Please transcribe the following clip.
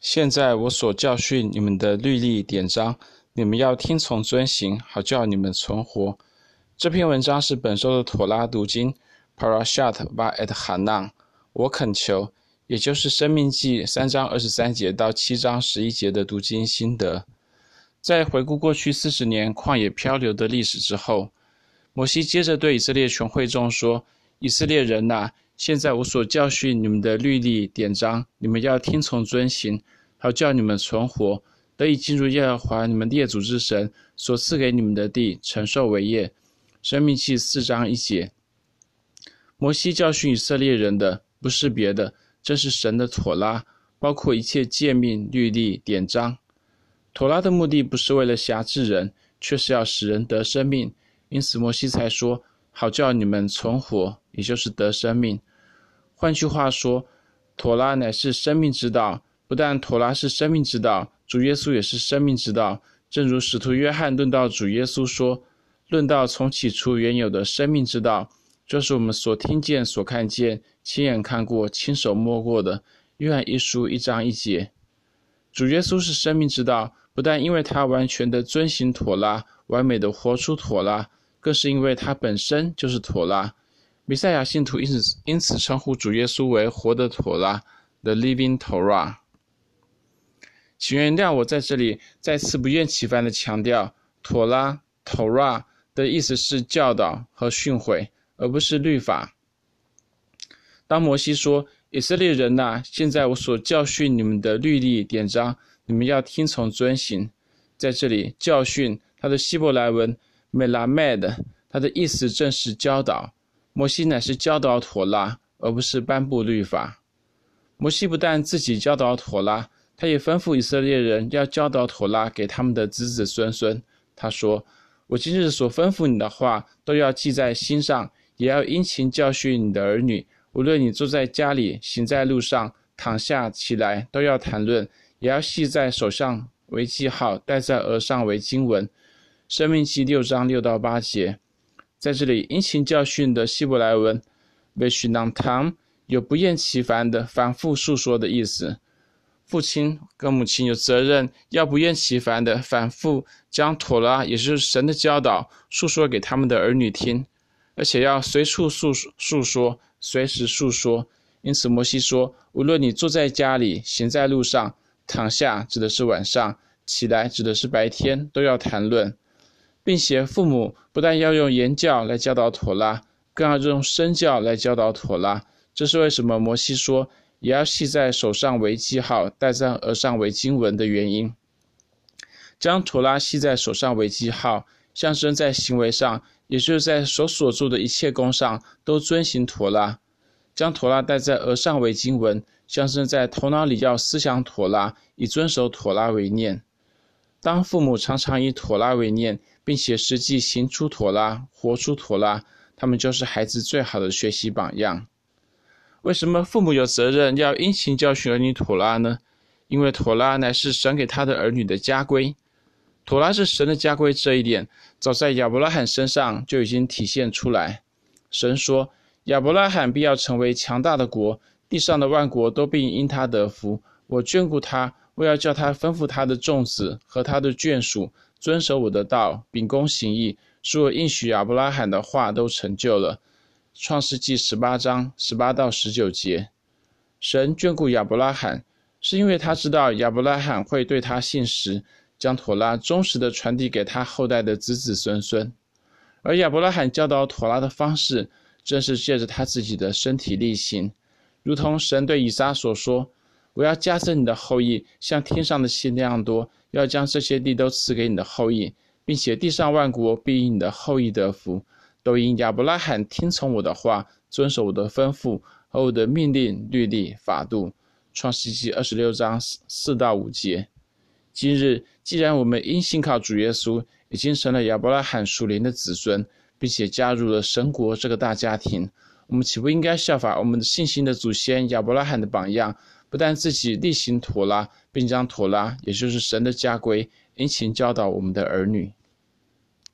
现在我所教训你们的律例典章，你们要听从遵行，好叫你们存活。这篇文章是本周的妥拉读经，Parashat Va'et Hana。我恳求，也就是《生命记》三章二十三节到七章十一节的读经心得。在回顾过去四十年旷野漂流的历史之后，摩西接着对以色列全会众说：“以色列人呐！”现在我所教训你们的律例典章，你们要听从遵行，好叫你们存活，得以进入耶和华你们列祖之神所赐给你们的地，承受为业。生命记四章一节。摩西教训以色列人的不是别的，正是神的妥拉，包括一切诫命、律例、典章。妥拉的目的不是为了辖制人，却是要使人得生命，因此摩西才说：“好叫你们存活，也就是得生命。”换句话说，妥拉乃是生命之道。不但妥拉是生命之道，主耶稣也是生命之道。正如使徒约翰论到主耶稣说：“论到从起初原有的生命之道，就是我们所听见、所看见、亲眼看过、亲手摸过的。”约翰一书一章一节。主耶稣是生命之道，不但因为他完全的遵行妥拉，完美的活出妥拉，更是因为他本身就是妥拉。弥赛亚信徒因此因此称呼主耶稣为活的妥拉，The Living Torah。请原谅我在这里再次不厌其烦地强调，妥拉 Torah 的意思是教导和训诲，而不是律法。当摩西说：“以色列人呐，现在我所教训你们的律例典章，你们要听从遵行。”在这里，教训它的希伯来文 Melamed，它的意思正是教导。摩西乃是教导妥拉，而不是颁布律法。摩西不但自己教导妥拉，他也吩咐以色列人要教导妥拉给他们的子子孙孙。他说：“我今日所吩咐你的话，都要记在心上，也要殷勤教训你的儿女。无论你坐在家里，行在路上，躺下起来，都要谈论，也要系在手上为记号，戴在额上为经文。”申命记六章六到八节。在这里，殷勤教训的希伯来文 “veshinantam” 有不厌其烦的反复述说的意思。父亲跟母亲有责任要不厌其烦的反复将妥拉，也就是神的教导，诉说给他们的儿女听，而且要随处诉诉说，随时诉说。因此，摩西说：“无论你坐在家里，行在路上，躺下，指的是晚上；起来，指的是白天，都要谈论。”并且父母不但要用言教来教导妥拉，更要用身教来教导妥拉。这是为什么摩西说也要系在手上为记号，戴在额上为经文的原因。将妥拉系在手上为记号，象征在行为上，也就是在所所做的一切工上都遵行妥拉。将妥拉戴在额上为经文，象征在头脑里要思想妥拉，以遵守妥拉为念。当父母常常以妥拉为念，并且实际行出妥拉，活出妥拉，他们就是孩子最好的学习榜样。为什么父母有责任要殷勤教训儿女妥拉呢？因为妥拉乃是神给他的儿女的家规。妥拉是神的家规，这一点早在亚伯拉罕身上就已经体现出来。神说：“亚伯拉罕必要成为强大的国，地上的万国都必因他得福。我眷顾他。”我要叫他吩咐他的众子和他的眷属遵守我的道，秉公行义，使我应许亚伯拉罕的话都成就了。创世记十八章十八到十九节，神眷顾亚伯拉罕，是因为他知道亚伯拉罕会对他信实，将妥拉忠实地传递给他后代的子子孙孙。而亚伯拉罕教导妥拉的方式，正是借着他自己的身体力行，如同神对以撒所说。我要加增你的后裔，像天上的星那样多，要将这些地都赐给你的后裔，并且地上万国必因你的后裔得福，都因亚伯拉罕听从我的话，遵守我的吩咐和我的命令、律例、法度。创世记二十六章四到五节。今日既然我们因信靠主耶稣，已经成了亚伯拉罕属灵的子孙，并且加入了神国这个大家庭，我们岂不应该效法我们的信心的祖先亚伯拉罕的榜样？不但自己力行妥拉，并将妥拉，也就是神的家规，殷勤教导我们的儿女。